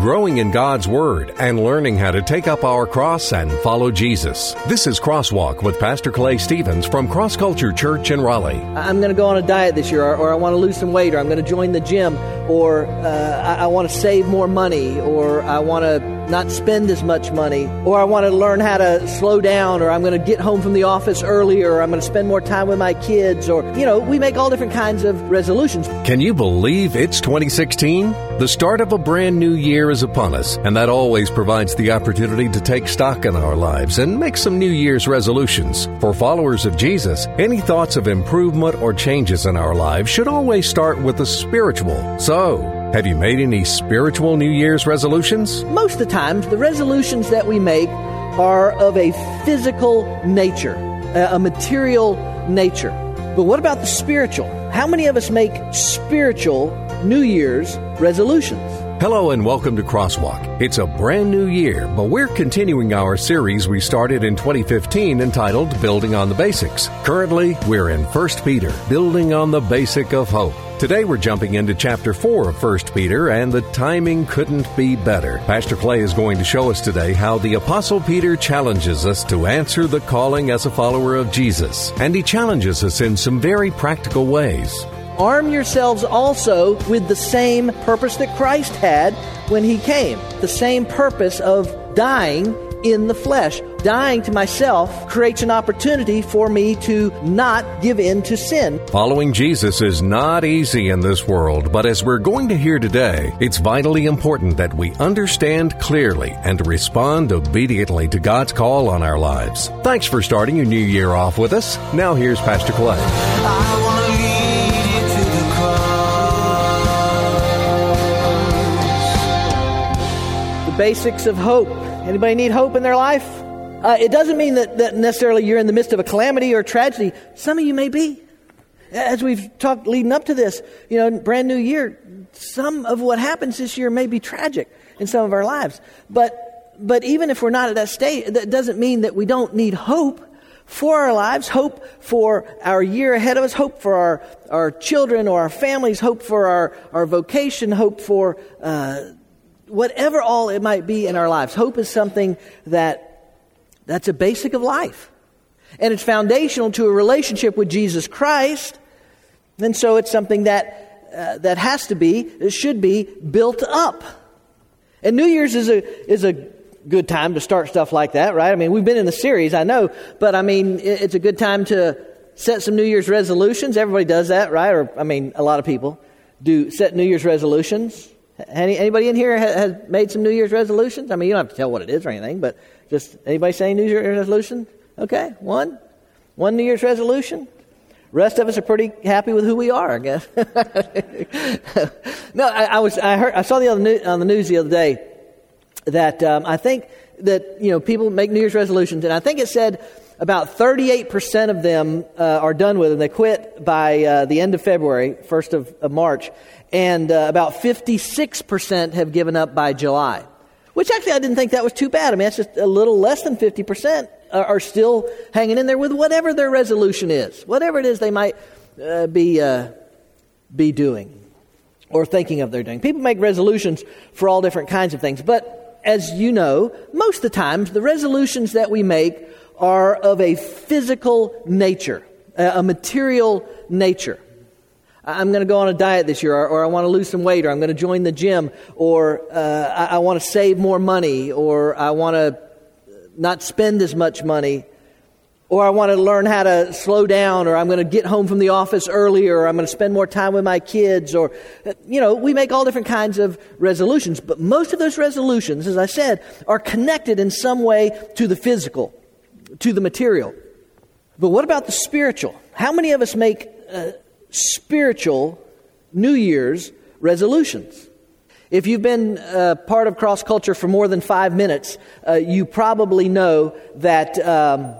growing in God's Word, and learning how to take up our cross and follow Jesus. This is Crosswalk with Pastor Clay Stevens from Cross Culture Church in Raleigh. I'm going to go on a diet this year, or, or I want to lose some weight, or I'm going to join the gym, or uh, I, I want to save more money, or I want to not spend as much money, or I want to learn how to slow down, or I'm going to get home from the office earlier, or I'm going to spend more time with my kids, or, you know, we make all different kinds of resolutions. Can you believe it's 2016? The start of a brand new year is upon us, and that always provides the opportunity to take stock in our lives and make some New Year's resolutions. For followers of Jesus, any thoughts of improvement or changes in our lives should always start with the spiritual. So, have you made any spiritual New Year's resolutions? Most of the times, the resolutions that we make are of a physical nature, a material nature. But what about the spiritual? How many of us make spiritual New Year's resolutions? Hello and welcome to Crosswalk. It's a brand new year, but we're continuing our series we started in 2015 entitled Building on the Basics. Currently, we're in 1 Peter, Building on the Basic of Hope. Today we're jumping into chapter 4 of 1 Peter, and the timing couldn't be better. Pastor Clay is going to show us today how the Apostle Peter challenges us to answer the calling as a follower of Jesus. And he challenges us in some very practical ways. Arm yourselves also with the same purpose that Christ had when he came the same purpose of dying in the flesh. Dying to myself creates an opportunity for me to not give in to sin. Following Jesus is not easy in this world, but as we're going to hear today, it's vitally important that we understand clearly and respond obediently to God's call on our lives. Thanks for starting your new year off with us. Now here's Pastor Clay. The basics of hope. Anybody need hope in their life? Uh, it doesn't mean that, that necessarily you're in the midst of a calamity or tragedy. Some of you may be. As we've talked leading up to this, you know, brand new year, some of what happens this year may be tragic in some of our lives. But, but even if we're not at that state, that doesn't mean that we don't need hope for our lives, hope for our year ahead of us, hope for our, our children or our families, hope for our, our vocation, hope for uh, whatever all it might be in our lives. Hope is something that that's a basic of life. And it's foundational to a relationship with Jesus Christ. And so it's something that uh, that has to be, should be built up. And New Year's is a is a good time to start stuff like that, right? I mean, we've been in the series, I know, but I mean, it's a good time to set some New Year's resolutions. Everybody does that, right? Or I mean, a lot of people do set New Year's resolutions. Any, anybody in here has made some New Year's resolutions? I mean, you don't have to tell what it is or anything, but just anybody saying New Year's resolution? Okay, one, one New Year's resolution. Rest of us are pretty happy with who we are, I guess. no, I, I, was I heard I saw the other on the news the other day that um, I think that you know people make New Year's resolutions, and I think it said about 38% of them uh, are done with, and they quit by uh, the end of February, 1st of, of March and uh, about 56% have given up by July. Which actually I didn't think that was too bad. I mean, that's just a little less than 50% are, are still hanging in there with whatever their resolution is, whatever it is they might uh, be, uh, be doing or thinking of they're doing. People make resolutions for all different kinds of things, but as you know, most of the times the resolutions that we make are of a physical nature, a material nature. I'm going to go on a diet this year, or, or I want to lose some weight, or I'm going to join the gym, or uh, I, I want to save more money, or I want to not spend as much money, or I want to learn how to slow down, or I'm going to get home from the office earlier, or I'm going to spend more time with my kids, or, uh, you know, we make all different kinds of resolutions. But most of those resolutions, as I said, are connected in some way to the physical, to the material. But what about the spiritual? How many of us make uh, spiritual New Year's resolutions. If you've been uh, part of cross culture for more than five minutes, uh, you probably know that, um,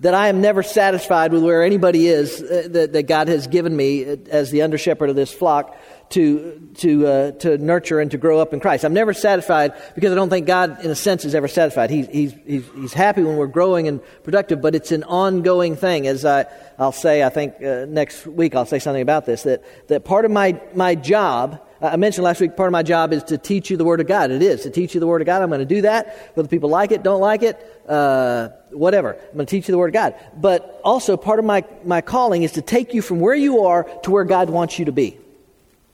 that I am never satisfied with where anybody is uh, that, that, God has given me as the under shepherd of this flock to, to, uh, to nurture and to grow up in Christ. I'm never satisfied because I don't think God, in a sense, is ever satisfied. He's, he's, he's, he's happy when we're growing and productive, but it's an ongoing thing. As I, I'll say, I think uh, next week I'll say something about this, that, that part of my, my job I mentioned last week, part of my job is to teach you the Word of God. It is to teach you the Word of God. I'm going to do that. Whether people like it, don't like it, uh, whatever. I'm going to teach you the Word of God. But also, part of my, my calling is to take you from where you are to where God wants you to be.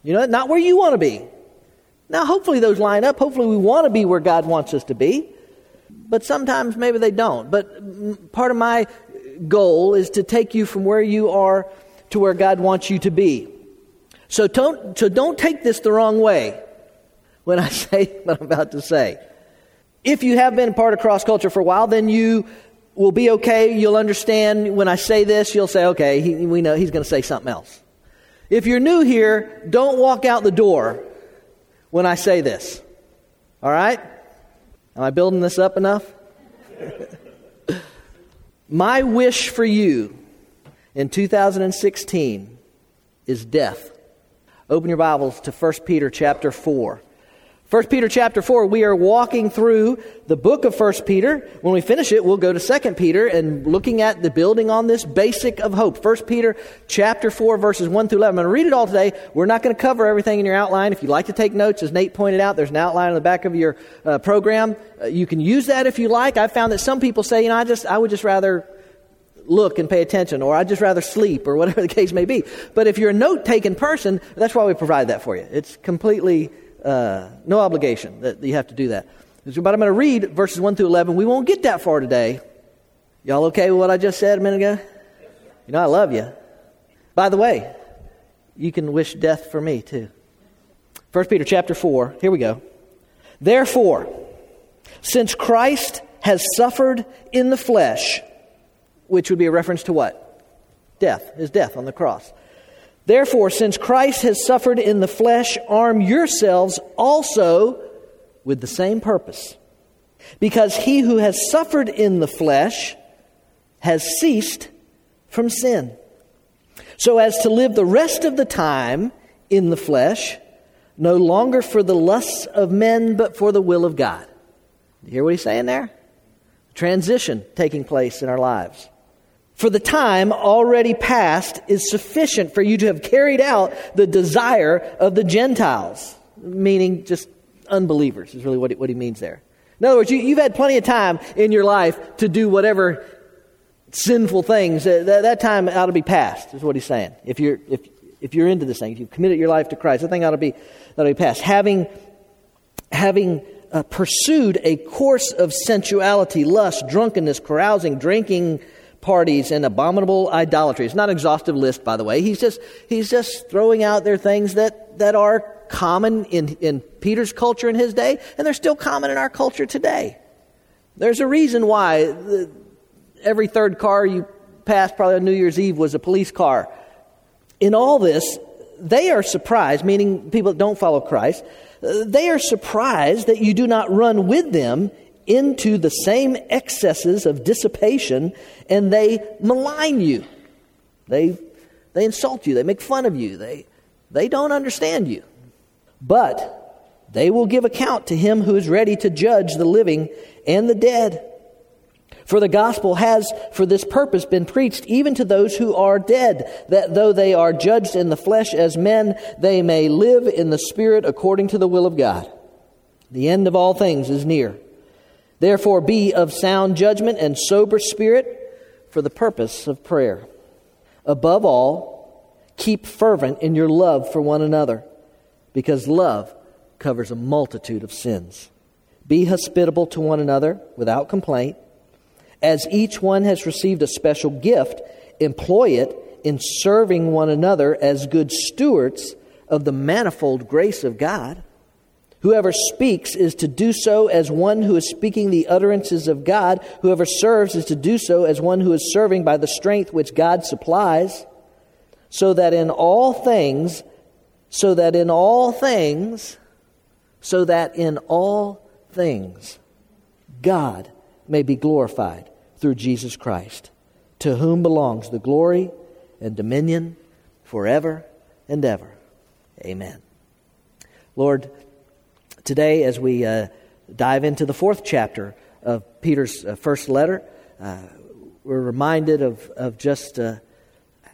You know, not where you want to be. Now, hopefully, those line up. Hopefully, we want to be where God wants us to be. But sometimes maybe they don't. But part of my goal is to take you from where you are to where God wants you to be. So don't, so don't take this the wrong way when I say what I'm about to say. If you have been part of cross culture for a while, then you will be okay. You'll understand when I say this, you'll say, okay, he, we know he's going to say something else. If you're new here, don't walk out the door when I say this. All right? Am I building this up enough? My wish for you in 2016 is death. Open your Bibles to 1 Peter chapter 4. 1 Peter chapter 4, we are walking through the book of 1 Peter. When we finish it, we'll go to 2 Peter and looking at the building on this basic of hope. 1 Peter chapter 4, verses 1 through 11. I'm going to read it all today. We're not going to cover everything in your outline. If you'd like to take notes, as Nate pointed out, there's an outline on the back of your uh, program. Uh, you can use that if you like. I've found that some people say, you know, I, just, I would just rather look and pay attention, or I'd just rather sleep, or whatever the case may be. But if you're a note taking person, that's why we provide that for you. It's completely uh, no obligation that you have to do that. But I'm going to read verses 1 through 11. We won't get that far today. Y'all okay with what I just said a minute ago? You know, I love you. By the way, you can wish death for me too. 1 Peter chapter 4, here we go. Therefore, since Christ has suffered in the flesh, which would be a reference to what? Death, his death on the cross. Therefore, since Christ has suffered in the flesh, arm yourselves also with the same purpose. Because he who has suffered in the flesh has ceased from sin, so as to live the rest of the time in the flesh, no longer for the lusts of men, but for the will of God. You hear what he's saying there? Transition taking place in our lives for the time already past is sufficient for you to have carried out the desire of the Gentiles, meaning just unbelievers, is really what he, what he means there. In other words, you, have had plenty of time in your life to do whatever sinful things. That, that time ought to be past, is what he's saying. If you're, if, if you're into this thing, if you've committed your life to Christ, that thing ought to be, ought to be past. Having, having uh, pursued a course of sensuality, lust, drunkenness, carousing, drinking, parties and abominable idolatry. It's not an exhaustive list, by the way. He's just, he's just throwing out there things that, that are common in, in Peter's culture in his day, and they're still common in our culture today. There's a reason why the, every third car you pass, probably on New Year's Eve, was a police car. In all this, they are surprised, meaning people that don't follow Christ, uh, they are surprised that you do not run with them into the same excesses of dissipation and they malign you. They, they insult you. They make fun of you. They, they don't understand you. But they will give account to him who is ready to judge the living and the dead. For the gospel has, for this purpose, been preached even to those who are dead, that though they are judged in the flesh as men, they may live in the spirit according to the will of God. The end of all things is near. Therefore, be of sound judgment and sober spirit for the purpose of prayer. Above all, keep fervent in your love for one another, because love covers a multitude of sins. Be hospitable to one another without complaint. As each one has received a special gift, employ it in serving one another as good stewards of the manifold grace of God. Whoever speaks is to do so as one who is speaking the utterances of God. Whoever serves is to do so as one who is serving by the strength which God supplies, so that in all things, so that in all things, so that in all things, God may be glorified through Jesus Christ, to whom belongs the glory and dominion forever and ever. Amen. Lord, Today, as we uh, dive into the fourth chapter of Peter's uh, first letter, uh, we're reminded of, of just uh,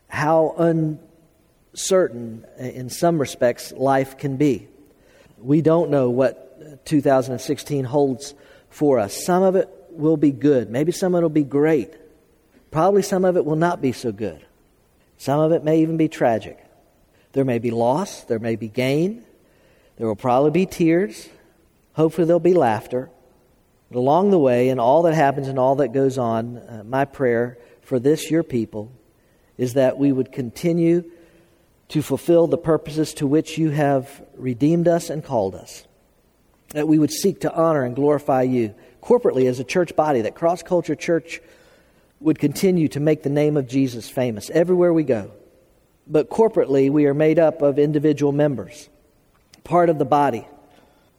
how uncertain, uh, in some respects, life can be. We don't know what 2016 holds for us. Some of it will be good. Maybe some of it will be great. Probably some of it will not be so good. Some of it may even be tragic. There may be loss, there may be gain, there will probably be tears. Hopefully, there'll be laughter. But along the way, and all that happens and all that goes on, uh, my prayer for this, your people, is that we would continue to fulfill the purposes to which you have redeemed us and called us. That we would seek to honor and glorify you corporately as a church body, that Cross Culture Church would continue to make the name of Jesus famous everywhere we go. But corporately, we are made up of individual members, part of the body.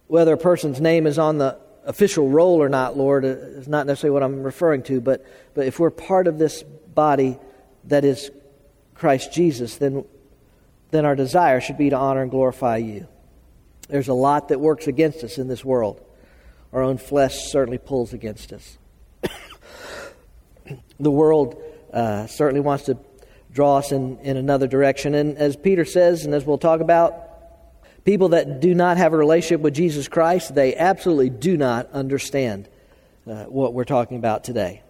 Whether a person's name is on the official roll or not, Lord, is not necessarily what I'm referring to, but, but if we're part of this body that is Christ Jesus, then, then our desire should be to honor and glorify you. There's a lot that works against us in this world. Our own flesh certainly pulls against us. the world uh, certainly wants to draw us in, in another direction. And as Peter says, and as we'll talk about, People that do not have a relationship with Jesus Christ, they absolutely do not understand uh, what we're talking about today.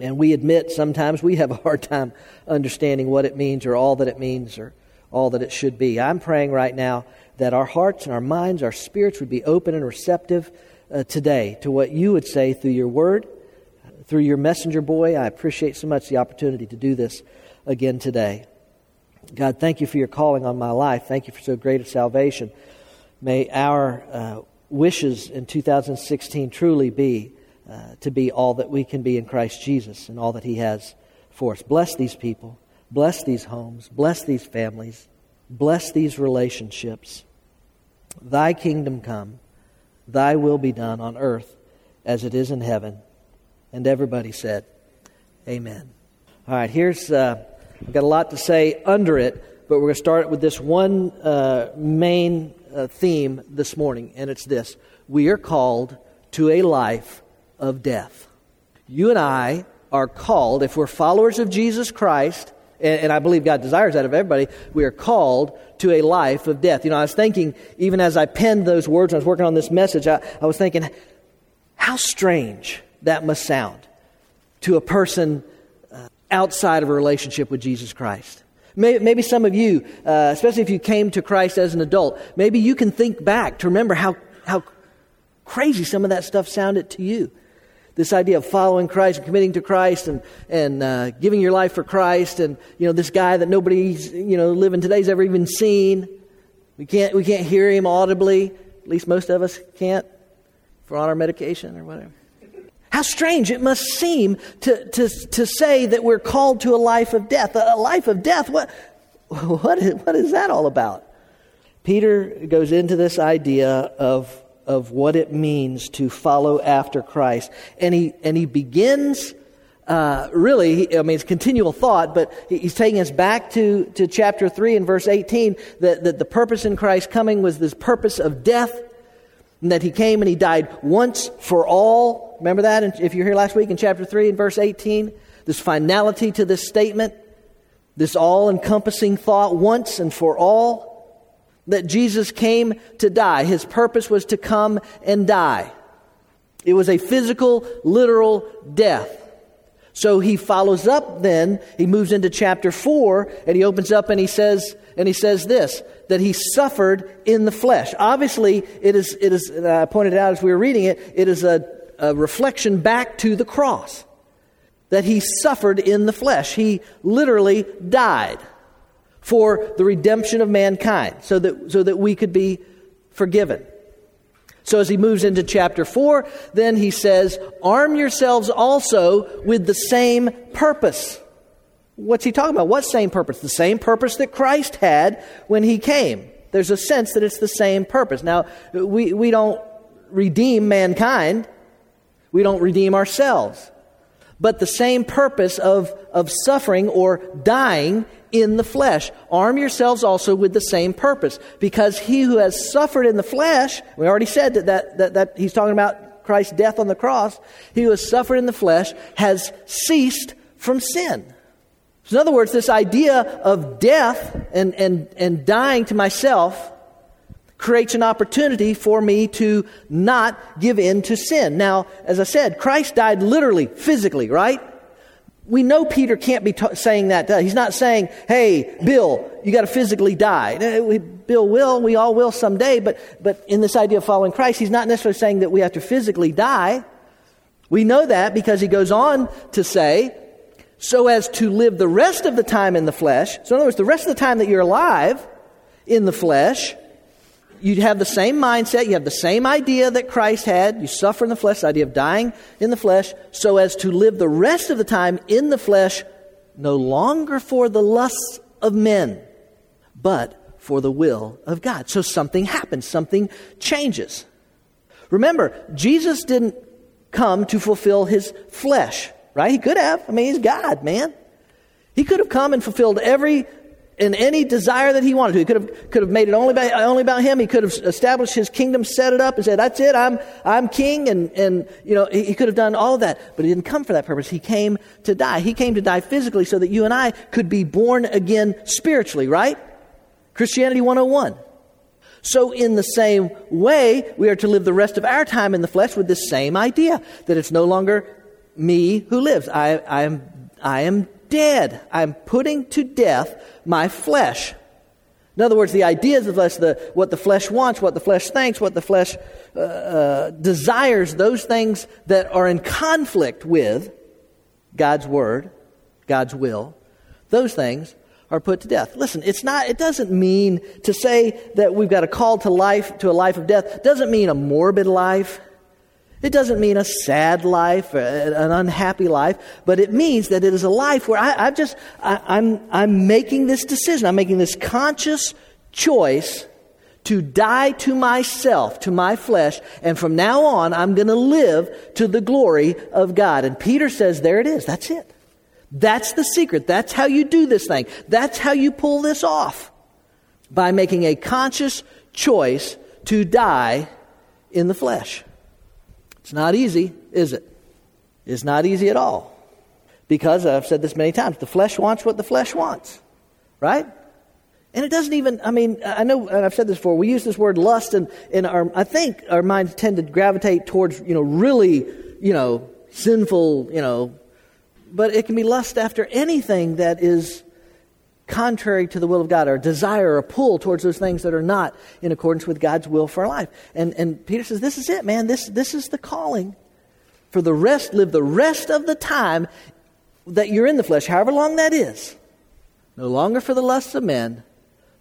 And we admit sometimes we have a hard time understanding what it means or all that it means or all that it should be. I'm praying right now that our hearts and our minds, our spirits would be open and receptive uh, today to what you would say through your word, through your messenger boy. I appreciate so much the opportunity to do this again today. God, thank you for your calling on my life. Thank you for so great a salvation. May our uh, wishes in 2016 truly be uh, to be all that we can be in Christ Jesus and all that He has for us. Bless these people. Bless these homes. Bless these families. Bless these relationships. Thy kingdom come. Thy will be done on earth as it is in heaven. And everybody said, Amen. All right, here's. Uh, I've got a lot to say under it, but we're going to start with this one uh, main uh, theme this morning, and it's this We are called to a life of death. You and I are called, if we're followers of Jesus Christ, and, and I believe God desires that of everybody, we are called to a life of death. You know, I was thinking, even as I penned those words, I was working on this message, I, I was thinking, how strange that must sound to a person outside of a relationship with Jesus Christ. Maybe some of you, uh, especially if you came to Christ as an adult, maybe you can think back to remember how, how crazy some of that stuff sounded to you. This idea of following Christ and committing to Christ and, and uh, giving your life for Christ and, you know, this guy that nobody's, you know, living today's ever even seen. We can't, we can't hear him audibly. At least most of us can't. If we're on our medication or whatever. How strange it must seem to, to, to say that we're called to a life of death. A life of death, what, what, is, what is that all about? Peter goes into this idea of, of what it means to follow after Christ. And he, and he begins, uh, really, I mean, it's continual thought, but he's taking us back to, to chapter 3 and verse 18 that, that the purpose in Christ's coming was this purpose of death and that he came and he died once for all. Remember that if you're here last week in chapter 3 and verse 18? This finality to this statement, this all encompassing thought once and for all. That Jesus came to die. His purpose was to come and die. It was a physical, literal death. So he follows up then, he moves into chapter 4, and he opens up and he says, and he says this that he suffered in the flesh. Obviously, it is, it is uh, I pointed out as we were reading it, it is a, a reflection back to the cross. That he suffered in the flesh. He literally died for the redemption of mankind so that, so that we could be forgiven. So as he moves into chapter 4, then he says, Arm yourselves also with the same purpose. What's he talking about? What same purpose? The same purpose that Christ had when he came. There's a sense that it's the same purpose. Now, we, we don't redeem mankind, we don't redeem ourselves. But the same purpose of, of suffering or dying in the flesh. Arm yourselves also with the same purpose. Because he who has suffered in the flesh, we already said that, that, that, that he's talking about Christ's death on the cross, he who has suffered in the flesh has ceased from sin. So in other words, this idea of death and, and, and dying to myself, creates an opportunity for me to not give in to sin. Now, as I said, Christ died literally, physically, right? We know Peter can't be t- saying that. He's not saying, hey, Bill, you got to physically die. Uh, Bill will, we all will someday, but, but in this idea of following Christ, he's not necessarily saying that we have to physically die. We know that because he goes on to say, so as to live the rest of the time in the flesh. So, in other words, the rest of the time that you're alive in the flesh, you have the same mindset, you have the same idea that Christ had. You suffer in the flesh, the idea of dying in the flesh, so as to live the rest of the time in the flesh, no longer for the lusts of men, but for the will of God. So something happens, something changes. Remember, Jesus didn't come to fulfill his flesh, right? He could have. I mean, he's God, man. He could have come and fulfilled every and any desire that he wanted to. He could have, could have made it only about, only about him. He could have established his kingdom, set it up, and said, That's it, I'm, I'm king. And, and you know, he, he could have done all that. But he didn't come for that purpose. He came to die. He came to die physically so that you and I could be born again spiritually, right? Christianity 101. So, in the same way, we are to live the rest of our time in the flesh with this same idea that it's no longer me who lives. I, I, am, I am dead. I'm putting to death my flesh. In other words, the ideas of us, the, what the flesh wants, what the flesh thinks, what the flesh uh, uh, desires, those things that are in conflict with God's word, God's will, those things are put to death. Listen, it's not, it doesn't mean to say that we've got a call to life, to a life of death, it doesn't mean a morbid life. It doesn't mean a sad life, uh, an unhappy life, but it means that it is a life where I, have just, I, I'm, I'm making this decision. I'm making this conscious choice to die to myself, to my flesh, and from now on, I'm going to live to the glory of God. And Peter says, there it is. That's it. That's the secret. That's how you do this thing. That's how you pull this off. By making a conscious choice to die in the flesh. It's not easy, is it? It's not easy at all. Because I've said this many times the flesh wants what the flesh wants, right? And it doesn't even, I mean, I know, and I've said this before, we use this word lust, and, and our, I think our minds tend to gravitate towards, you know, really, you know, sinful, you know, but it can be lust after anything that is contrary to the will of God, or desire or pull towards those things that are not in accordance with God's will for our life. And, and Peter says, This is it, man. This, this is the calling. For the rest, live the rest of the time that you're in the flesh, however long that is, no longer for the lusts of men,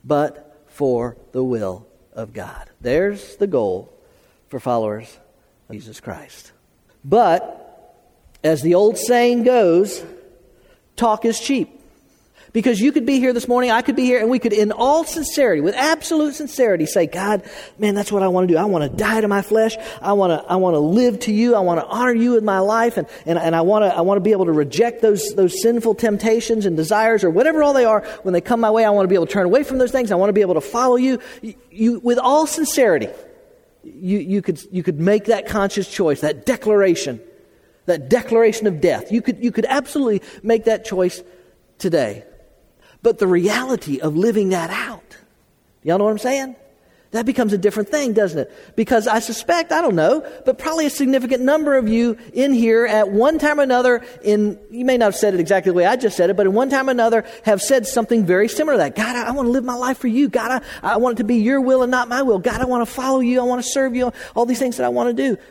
but for the will of God. There's the goal for followers of Jesus Christ. But, as the old saying goes, talk is cheap. Because you could be here this morning, I could be here, and we could, in all sincerity, with absolute sincerity, say, God, man, that's what I want to do. I want to die to my flesh. I want to, I want to live to you. I want to honor you with my life. And, and, and I, want to, I want to be able to reject those, those sinful temptations and desires or whatever all they are when they come my way. I want to be able to turn away from those things. I want to be able to follow you. you, you with all sincerity, you, you, could, you could make that conscious choice, that declaration, that declaration of death. You could, you could absolutely make that choice today. But the reality of living that out, y'all know what I'm saying? That becomes a different thing, doesn't it? Because I suspect, I don't know, but probably a significant number of you in here at one time or another, in, you may not have said it exactly the way I just said it, but in one time or another have said something very similar to that. God, I, I want to live my life for you. God, I, I want it to be your will and not my will. God, I want to follow you. I want to serve you. All these things that I want to do.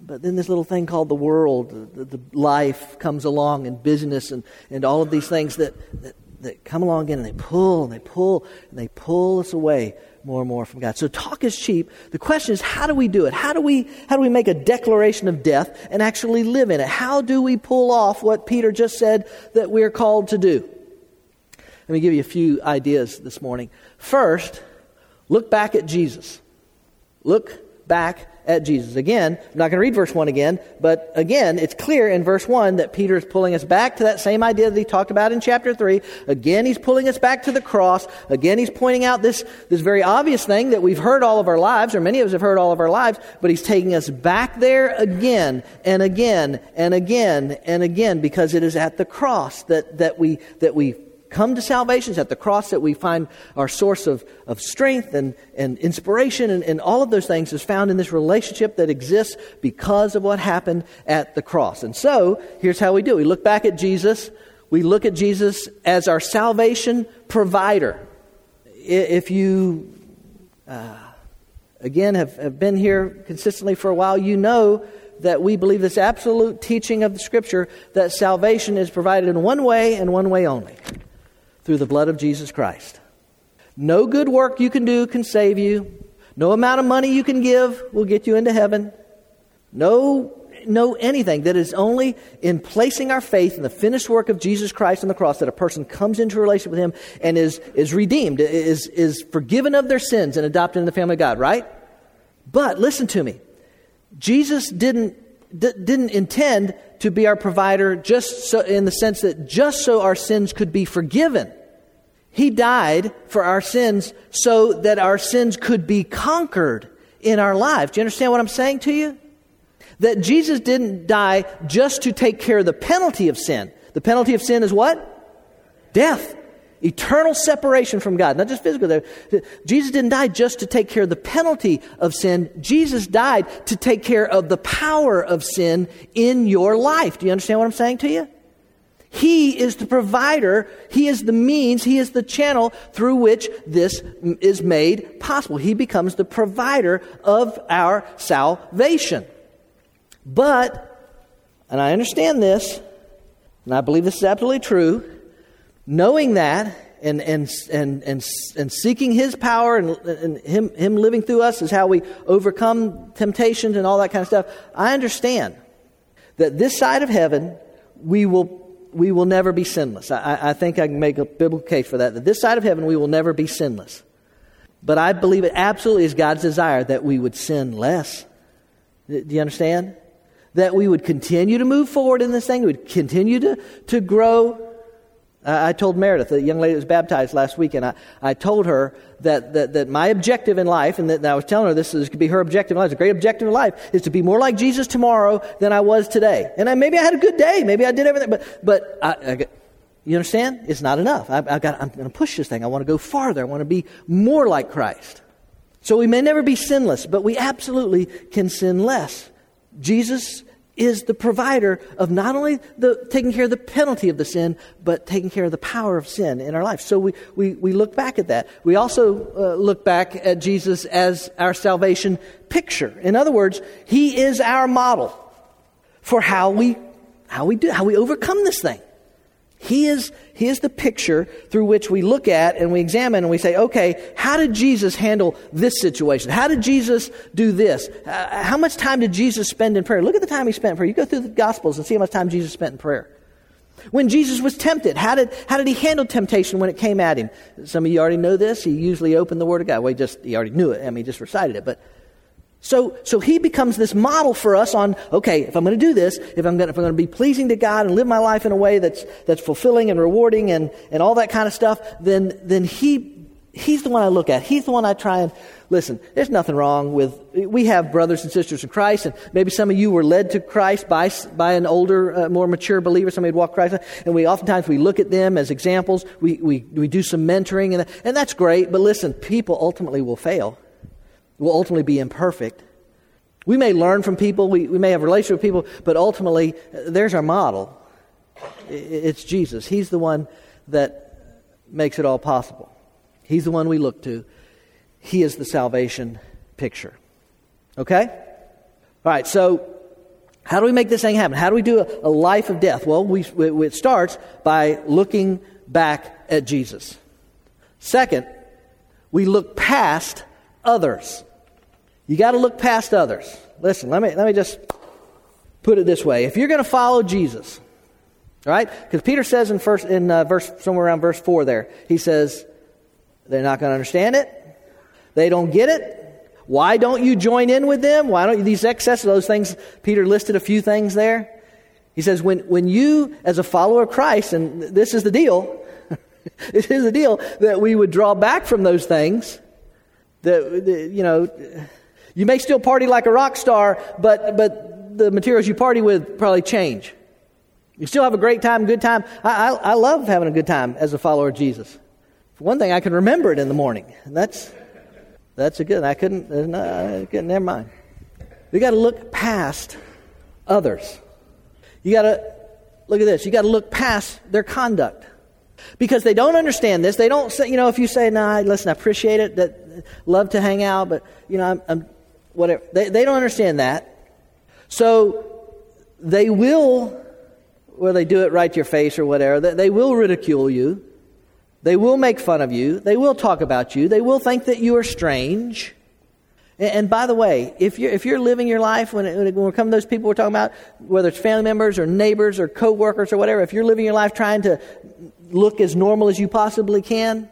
But then this little thing called the world, the, the life comes along and business and, and all of these things that, that that come along again and they pull and they pull and they pull us away more and more from God. So talk is cheap. The question is, how do we do it? How do we, how do we make a declaration of death and actually live in it? How do we pull off what Peter just said that we're called to do? Let me give you a few ideas this morning. First, look back at Jesus. Look back at Jesus. Again, I'm not going to read verse 1 again, but again, it's clear in verse 1 that Peter is pulling us back to that same idea that he talked about in chapter 3. Again, he's pulling us back to the cross. Again, he's pointing out this, this very obvious thing that we've heard all of our lives, or many of us have heard all of our lives, but he's taking us back there again and again and again and again because it is at the cross that, that, we, that we come to salvation. It's at the cross that we find our source of, of strength and, and inspiration, and, and all of those things is found in this relationship that exists because of what happened at the cross. And so, here's how we do we look back at Jesus, we look at Jesus as our salvation provider. If you, uh, again, have, have been here consistently for a while, you know that we believe this absolute teaching of the Scripture that salvation is provided in one way and one way only through the blood of Jesus Christ. No good work you can do can save you. No amount of money you can give will get you into heaven. No, no anything that is only in placing our faith in the finished work of Jesus Christ on the cross that a person comes into a relationship with Him and is, is redeemed, is, is forgiven of their sins and adopted in the family of God, right? But listen to me. Jesus didn't, d- didn't intend to be our provider just so, in the sense that just so our sins could be forgiven. He died for our sins so that our sins could be conquered in our lives. Do you understand what I'm saying to you? That Jesus didn't die just to take care of the penalty of sin. The penalty of sin is what? Death. Eternal separation from God, not just physical. Jesus didn't die just to take care of the penalty of sin. Jesus died to take care of the power of sin in your life. Do you understand what I'm saying to you? He is the provider. He is the means. He is the channel through which this is made possible. He becomes the provider of our salvation. But, and I understand this, and I believe this is absolutely true, knowing that and, and, and, and, and seeking His power and, and him, him living through us is how we overcome temptations and all that kind of stuff, I understand that this side of heaven, we will, we will never be sinless. I, I think I can make a biblical case for that, that this side of heaven, we will never be sinless. But I believe it absolutely is God's desire that we would sin less. Do you understand? That we would continue to move forward in this thing, we would continue to, to grow I told Meredith, the young lady that was baptized last week, and I, I told her that, that, that my objective in life, and that I was telling her this, is, could be her objective in life, a great objective in life, is to be more like Jesus tomorrow than I was today. And I, maybe I had a good day, maybe I did everything, but, but I, I, you understand? It's not enough. I, have got, I'm going to push this thing. I want to go farther. I want to be more like Christ. So we may never be sinless, but we absolutely can sin less. Jesus is the provider of not only the taking care of the penalty of the sin, but taking care of the power of sin in our life. So we, we, we look back at that. We also uh, look back at Jesus as our salvation picture. In other words, he is our model for how we, how we do, how we overcome this thing. He is, he is the picture through which we look at and we examine and we say, okay, how did Jesus handle this situation? How did Jesus do this? Uh, how much time did Jesus spend in prayer? Look at the time he spent in prayer. You go through the Gospels and see how much time Jesus spent in prayer. When Jesus was tempted, how did, how did he handle temptation when it came at him? Some of you already know this. He usually opened the Word of God. Well, he just, he already knew it. I mean, he just recited it. But so, so he becomes this model for us on, okay, if I'm going to do this, if I'm going to, if I'm going to be pleasing to God and live my life in a way that's, that's fulfilling and rewarding and, and all that kind of stuff, then, then he, he's the one I look at. He's the one I try and, listen, there's nothing wrong with, we have brothers and sisters in Christ, and maybe some of you were led to Christ by, by an older, uh, more mature believer, somebody who walked Christ, and we oftentimes we look at them as examples, we, we, we do some mentoring, and, and that's great, but listen, people ultimately will fail will ultimately be imperfect. We may learn from people, we, we may have relationship with people, but ultimately, there's our model. It's Jesus. He's the one that makes it all possible. He's the one we look to. He is the salvation picture. Okay? All right, so how do we make this thing happen? How do we do a, a life of death? Well, we, we, it starts by looking back at Jesus. Second, we look past others. You got to look past others. Listen, let me, let me just put it this way. If you're going to follow Jesus, right? Because Peter says in, first, in uh, verse, somewhere around verse 4 there, he says, they're not going to understand it. They don't get it. Why don't you join in with them? Why don't you, these excesses, those things, Peter listed a few things there. He says, when, when you, as a follower of Christ, and this is the deal, it is the deal, that we would draw back from those things, that, you know, you may still party like a rock star, but, but the materials you party with probably change. You still have a great time, good time. I, I, I love having a good time as a follower of Jesus. For one thing, I can remember it in the morning. That's, that's a good. I couldn't, uh, no, I couldn't, never mind. We got to look past others. You got to, look at this, you got to look past their conduct. Because they don't understand this. They don't say, you know, if you say, nah, listen, I appreciate it, that love to hang out, but, you know, I'm, I'm whatever. They, they don't understand that. So they will where they do it right to your face or whatever, they, they will ridicule you. They will make fun of you. They will talk about you. They will think that you are strange. And, and by the way, if you're, if you're living your life, when, it, when we come to those people we're talking about, whether it's family members or neighbors or coworkers or whatever, if you're living your life trying to look as normal as you possibly can,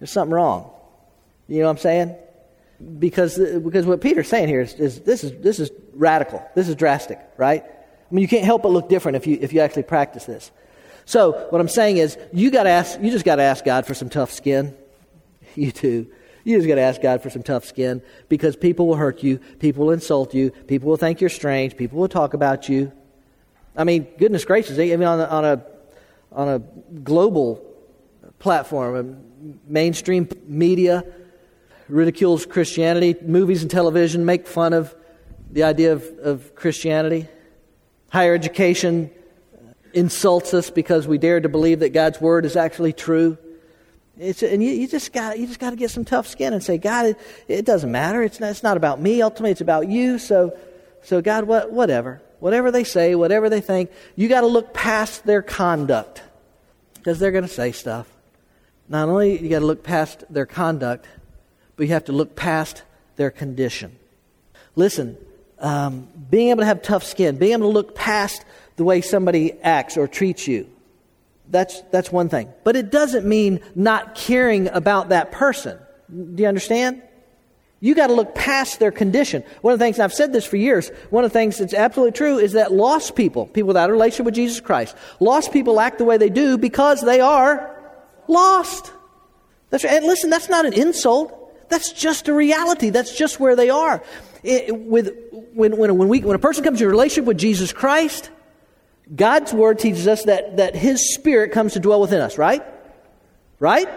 there's something wrong. You know what I'm saying? Because, because what Peter's saying here is, is this is this is radical. This is drastic, right? I mean, you can't help but look different if you, if you actually practice this. So, what I'm saying is, you, gotta ask, you just got to ask God for some tough skin. You too. You just got to ask God for some tough skin because people will hurt you, people will insult you, people will think you're strange, people will talk about you. I mean, goodness gracious, I mean, on a, on a, on a global platform, mainstream media ridicules Christianity, movies and television make fun of the idea of, of Christianity. Higher education uh, insults us because we dare to believe that God's word is actually true. It's, and you, you just got you just got to get some tough skin and say, God, it, it doesn't matter. It's not, it's not about me. Ultimately, it's about you. So, so God, what, whatever, whatever they say, whatever they think, you got to look past their conduct because they're going to say stuff. Not only you got to look past their conduct, but you have to look past their condition. Listen, um, being able to have tough skin, being able to look past the way somebody acts or treats you. That's, that's one thing. But it doesn't mean not caring about that person. Do you understand? You got to look past their condition. One of the things, I've said this for years, one of the things that's absolutely true is that lost people, people without a relationship with Jesus Christ, lost people act the way they do because they are lost. That's right. And listen, that's not an insult. That's just a reality. That's just where they are. It, with, when, when, when, we, when a person comes to a relationship with Jesus Christ, God's word teaches us that, that His Spirit comes to dwell within us, right? Right?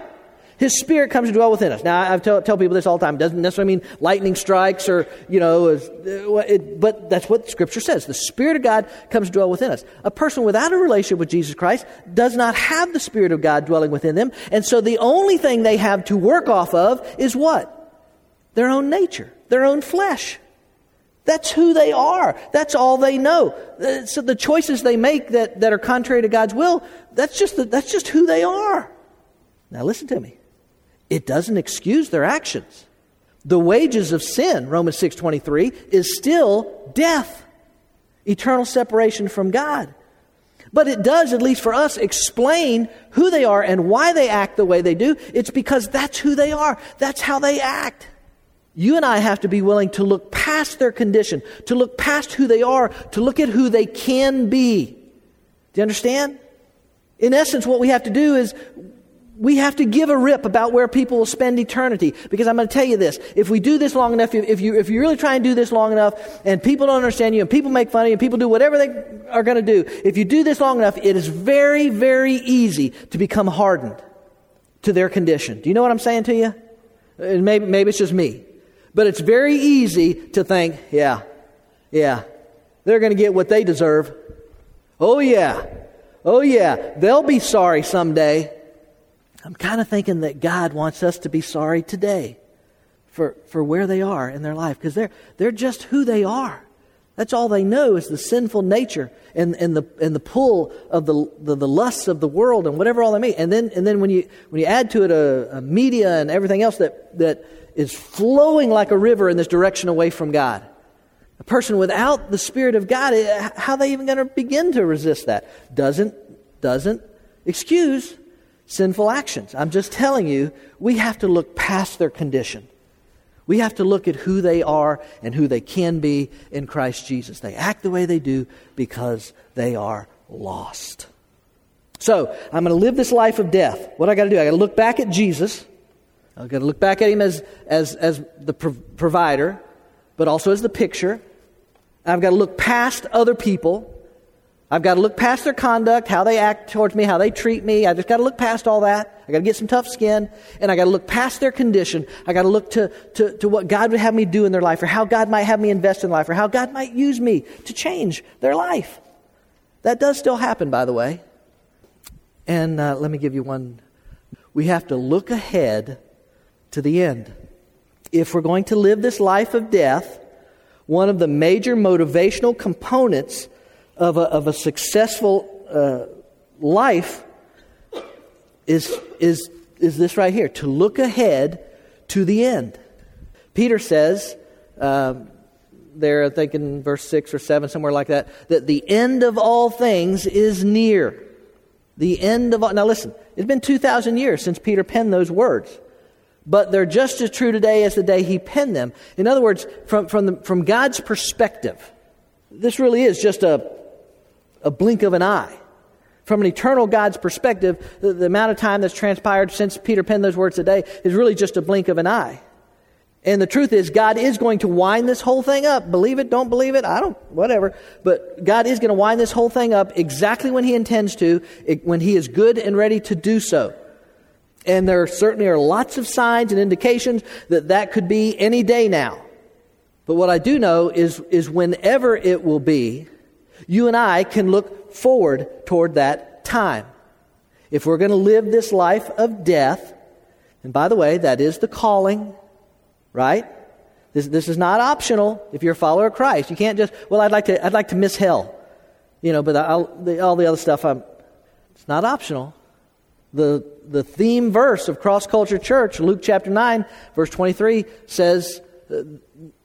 His Spirit comes to dwell within us. Now, I tell, tell people this all the time. It doesn't necessarily mean lightning strikes or, you know, it, but that's what Scripture says. The Spirit of God comes to dwell within us. A person without a relationship with Jesus Christ does not have the Spirit of God dwelling within them. And so the only thing they have to work off of is what? Their own nature their own flesh. That's who they are. That's all they know. Uh, so the choices they make that, that are contrary to God's will, that's just, the, that's just who they are. Now listen to me. It doesn't excuse their actions. The wages of sin, Romans 6:23, is still death. Eternal separation from God. But it does, at least for us, explain who they are and why they act the way they do. It's because that's who they are. That's how they act. You and I have to be willing to look past their condition, to look past who they are, to look at who they can be. Do you understand? In essence, what we have to do is we have to give a rip about where people will spend eternity. Because I'm going to tell you this. If we do this long enough, if you, if you really try and do this long enough, and people don't understand you, and people make fun of you, and people do whatever they are going to do, if you do this long enough, it is very, very easy to become hardened to their condition. Do you know what I'm saying to you? And maybe, maybe it's just me. But it's very easy to think, yeah, yeah, they're going to get what they deserve. Oh, yeah, oh, yeah, they'll be sorry someday. I'm kind of thinking that God wants us to be sorry today for, for where they are in their life because they're, they're just who they are. That's all they know is the sinful nature and, and, the, and the pull of the, the, the lusts of the world and whatever all they mean. And then, and then when, you, when you add to it a, a media and everything else that, that is flowing like a river in this direction away from God. A person without the Spirit of God, eh, how are they even going to begin to resist that? Doesn't, doesn't excuse sinful actions. I'm just telling you, we have to look past their condition. We have to look at who they are and who they can be in Christ Jesus. They act the way they do because they are lost. So, I'm going to live this life of death. What I got to do? I got to look back at Jesus. I've got to look back at him as, as, as the provider, but also as the picture. I've got to look past other people. I've got to look past their conduct, how they act towards me, how they treat me. I just got to look past all that. I got to get some tough skin, and I got to look past their condition. I got to look to, to, to what God would have me do in their life, or how God might have me invest in life, or how God might use me to change their life. That does still happen, by the way. And uh, let me give you one. We have to look ahead to the end. If we're going to live this life of death, one of the major motivational components of a, of a successful uh, life is, is, is this right here to look ahead to the end. Peter says, um, there, I think in verse 6 or 7, somewhere like that, that the end of all things is near. The end of all. Now listen, it's been 2,000 years since Peter penned those words, but they're just as true today as the day he penned them. In other words, from, from, the, from God's perspective, this really is just a, a blink of an eye. From an eternal God's perspective, the, the amount of time that's transpired since Peter penned those words today is really just a blink of an eye. And the truth is, God is going to wind this whole thing up. Believe it, don't believe it, I don't, whatever. But God is going to wind this whole thing up exactly when He intends to, when He is good and ready to do so. And there certainly are lots of signs and indications that that could be any day now. But what I do know is, is whenever it will be, you and I can look forward toward that time. If we're going to live this life of death, and by the way, that is the calling right? This, this is not optional if you're a follower of Christ. You can't just, well, I'd like to, I'd like to miss hell. You know, but the, all the other stuff, I'm, it's not optional. The, the theme verse of Cross Culture Church, Luke chapter 9, verse 23, says,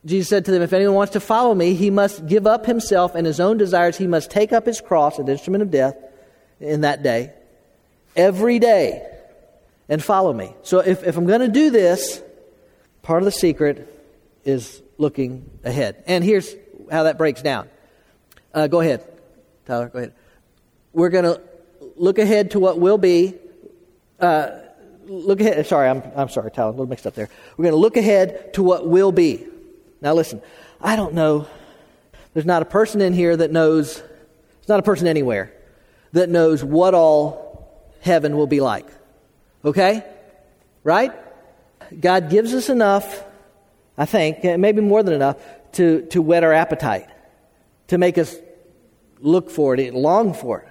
Jesus said to them, If anyone wants to follow me, he must give up himself and his own desires. He must take up his cross, an instrument of death, in that day, every day, and follow me. So if, if I'm going to do this, Part of the secret is looking ahead. And here's how that breaks down. Uh, go ahead, Tyler, go ahead. We're going to look ahead to what will be. Uh, look ahead. Sorry, I'm, I'm sorry, Tyler, a little mixed up there. We're going to look ahead to what will be. Now, listen, I don't know. There's not a person in here that knows, there's not a person anywhere that knows what all heaven will be like. Okay? Right? God gives us enough, I think, maybe more than enough, to, to whet our appetite, to make us look for it, long for it.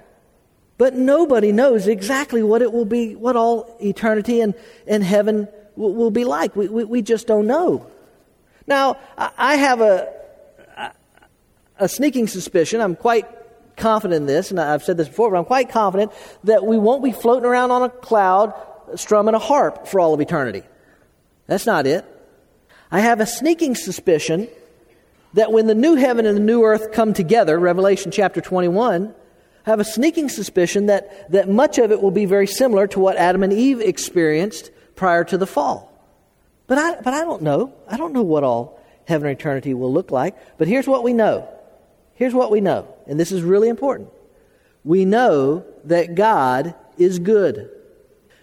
But nobody knows exactly what it will be, what all eternity and, and heaven will, will be like. We, we, we, just don't know. Now, I have a, a sneaking suspicion, I'm quite confident in this, and I've said this before, but I'm quite confident that we won't be floating around on a cloud strumming a harp for all of eternity. That's not it. I have a sneaking suspicion that when the new heaven and the new earth come together, Revelation chapter 21, I have a sneaking suspicion that, that much of it will be very similar to what Adam and Eve experienced prior to the fall. But I, but I don't know. I don't know what all heaven or eternity will look like. But here's what we know. Here's what we know. And this is really important. We know that God is good.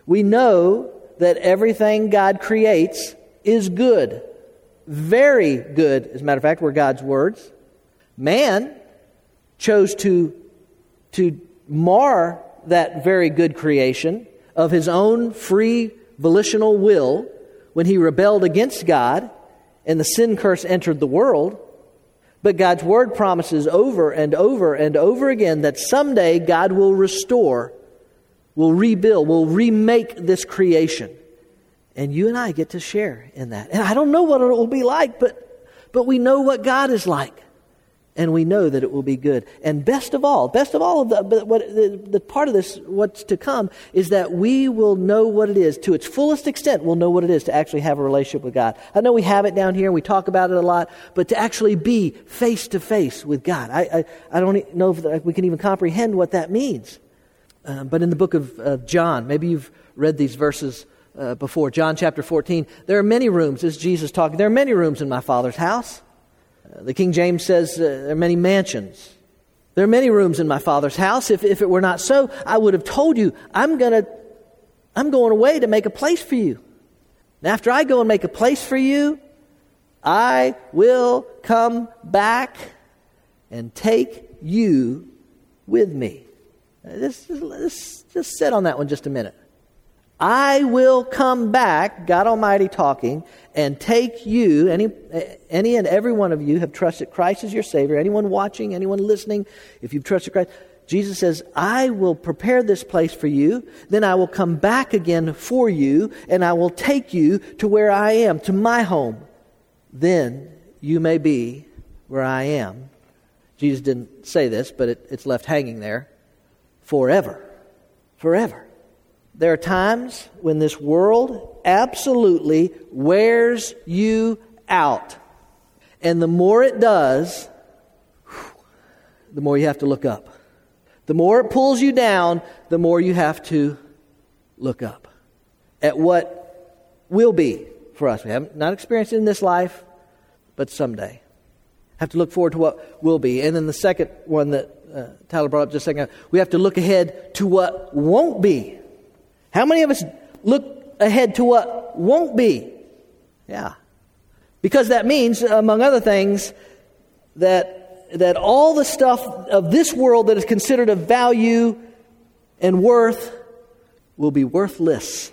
We know that everything God creates is good. Very good, as a matter of fact, were God's words. Man chose to, to mar that very good creation of his own free volitional will when he rebelled against God and the sin curse entered the world. But God's word promises over and over and over again that someday God will restore will rebuild, will remake this creation. And you and I get to share in that. And I don't know what it will be like, but, but we know what God is like. And we know that it will be good. And best of all, best of all of the, what, the, the part of this, what's to come, is that we will know what it is. To its fullest extent, we'll know what it is to actually have a relationship with God. I know we have it down here, we talk about it a lot, but to actually be face to face with God, I, I, I don't know if we can even comprehend what that means. Uh, but in the book of uh, John, maybe you've read these verses uh, before, John chapter 14, there are many rooms, as Jesus talking, there are many rooms in my Father's house. Uh, the King James says uh, there are many mansions. There are many rooms in my Father's house. If, if it were not so, I would have told you, I'm, gonna, I'm going away to make a place for you. And after I go and make a place for you, I will come back and take you with me. Let's, let's just sit on that one just a minute. I will come back, God Almighty talking, and take you, any, any and every one of you have trusted Christ as your Savior, anyone watching, anyone listening, if you've trusted Christ, Jesus says, I will prepare this place for you, then I will come back again for you, and I will take you to where I am, to my home. Then you may be where I am. Jesus didn't say this, but it, it's left hanging there forever. Forever. There are times when this world absolutely wears you out. And the more it does, the more you have to look up. The more it pulls you down, the more you have to look up at what will be for us. We haven't not experienced it in this life, but someday. Have to look forward to what will be. And then the second one that uh, Tyler brought up just a second ago, we have to look ahead to what won't be. How many of us look ahead to what won't be? Yeah. Because that means, among other things, that, that all the stuff of this world that is considered of value and worth will be worthless.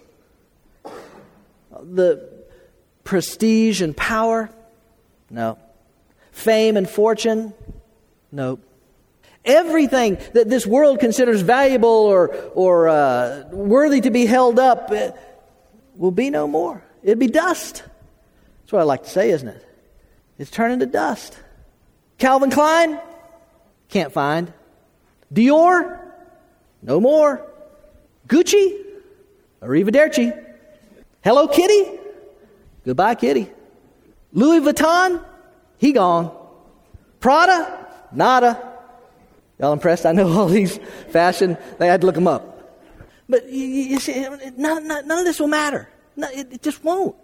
The prestige and power? No. Fame and fortune? Nope. Everything that this world considers valuable or, or uh, worthy to be held up uh, will be no more. It'll be dust. That's what I like to say, isn't it? It's turning to dust. Calvin Klein? Can't find. Dior? No more. Gucci? Arrivederci. Hello Kitty? Goodbye, Kitty. Louis Vuitton? He gone. Prada? Nada. Y'all impressed? I know all these fashion, they had to look them up. But you, you see, none, none, none, of this will matter. No, it, it, just won't.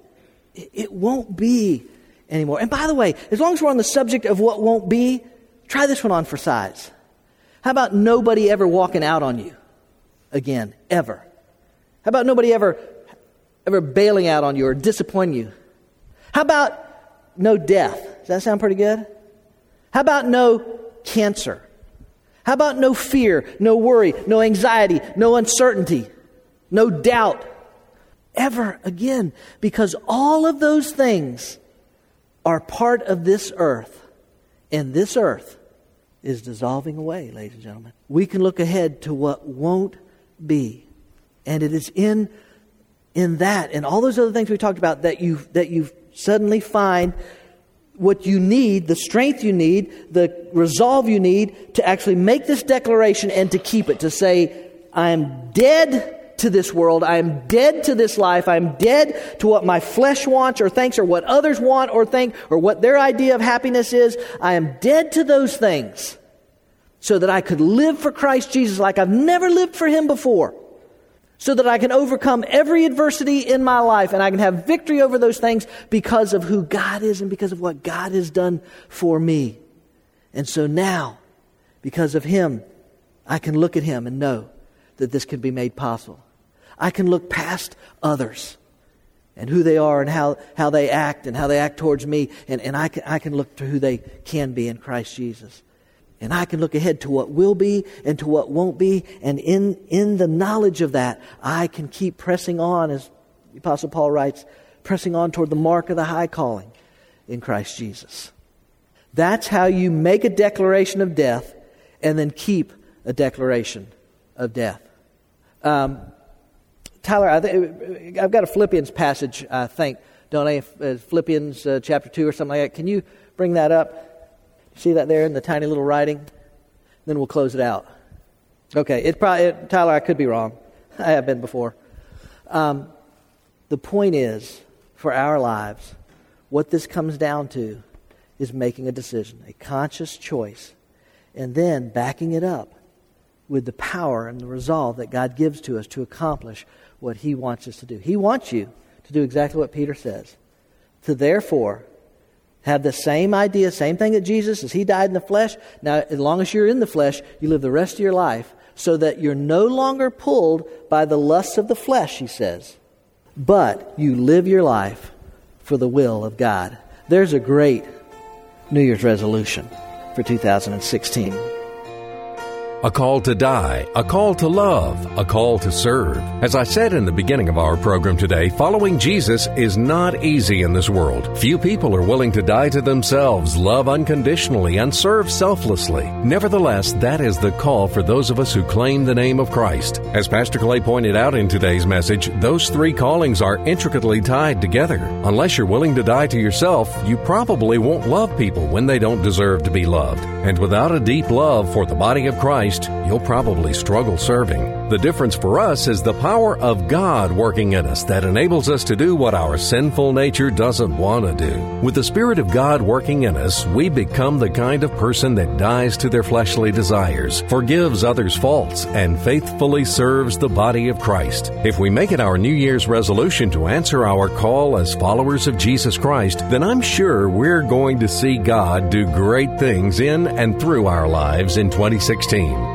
It, it won't be anymore. And by the way, as long as we're on the subject of what won't be, try this one on for size. How about nobody ever walking out on you again, ever? How about nobody ever, ever bailing out on you or disappointing you? How about no death? Does that sound pretty good? How about no cancer? How about no fear, no worry, no anxiety, no uncertainty, no doubt ever again? Because all of those things are part of this earth, and this earth is dissolving away, ladies and gentlemen. We can look ahead to what won't be. And it is in, in that and all those other things we talked about that you, that you suddenly find what you need, the strength you need, the resolve you need to actually make this declaration and to keep it, to say, I am dead to this world. I am dead to this life. I am dead to what my flesh wants or thinks or what others want or think or what their idea of happiness is. I am dead to those things so that I could live for Christ Jesus like I've never lived for Him before so that I can overcome every adversity in my life and I can have victory over those things because of who God is and because of what God has done for me. And so now, because of Him, I can look at Him and know that this can be made possible. I can look past others and who they are and how, how they act and how they act towards me, and, and I, can, I can look to who they can be in Christ Jesus. And I can look ahead to what will be and to what won't be. And in, in the knowledge of that, I can keep pressing on, as the Apostle Paul writes, pressing on toward the mark of the high calling in Christ Jesus. That's how you make a declaration of death and then keep a declaration of death. Um, Tyler, I th- I've got a Philippians passage, I think, don't I? Uh, Philippians uh, chapter 2 or something like that. Can you bring that up? See that there in the tiny little writing? Then we'll close it out. Okay, it probably, it, Tyler, I could be wrong. I have been before. Um, the point is, for our lives, what this comes down to is making a decision, a conscious choice, and then backing it up with the power and the resolve that God gives to us to accomplish what He wants us to do. He wants you to do exactly what Peter says. To therefore have the same idea, same thing that Jesus, as he died in the flesh. Now, as long as you're in the flesh, you live the rest of your life so that you're no longer pulled by the lusts of the flesh, he says, but you live your life for the will of God. There's a great New Year's resolution for 2016. A call to die, a call to love, a call to serve. As I said in the beginning of our program today, following Jesus is not easy in this world. Few people are willing to die to themselves, love unconditionally, and serve selflessly. Nevertheless, that is the call for those of us who claim the name of Christ. As Pastor Clay pointed out in today's message, those three callings are intricately tied together. Unless you're willing to die to yourself, you probably won't love people when they don't deserve to be loved. And without a deep love for the body of Christ, you'll probably struggle serving. The difference for us is the power of God working in us that enables us to do what our sinful nature doesn't want to do. With the Spirit of God working in us, we become the kind of person that dies to their fleshly desires, forgives others' faults, and faithfully serves the body of Christ. If we make it our New Year's resolution to answer our call as followers of Jesus Christ, then I'm sure we're going to see God do great things in and through our lives in 2016.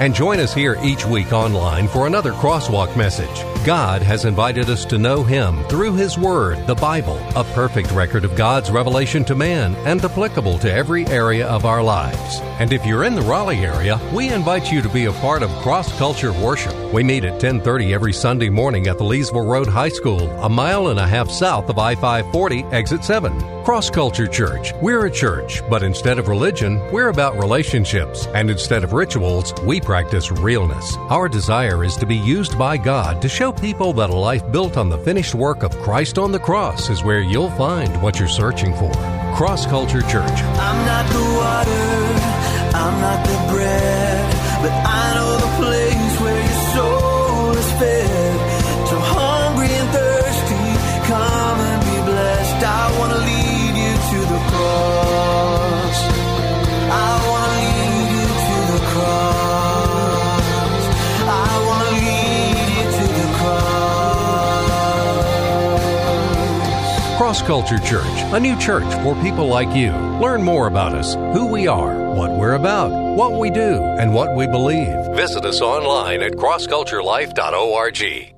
And join us here each week online for another Crosswalk message. God has invited us to know Him through His Word, the Bible, a perfect record of God's revelation to man and applicable to every area of our lives. And if you're in the Raleigh area, we invite you to be a part of Cross Culture Worship. We meet at 10:30 every Sunday morning at the Leesville Road High School, a mile and a half south of I-540, exit 7. Cross Culture Church. We're a church, but instead of religion, we're about relationships, and instead of rituals, we practice realness. Our desire is to be used by God to show people that a life built on the finished work of Christ on the cross is where you'll find what you're searching for. Cross Culture Church. I'm not the water, I'm not the bread, but I know the cross. Culture Church, a new church for people like you. Learn more about us, who we are, what we're about, what we do, and what we believe. Visit us online at crossculturelife.org.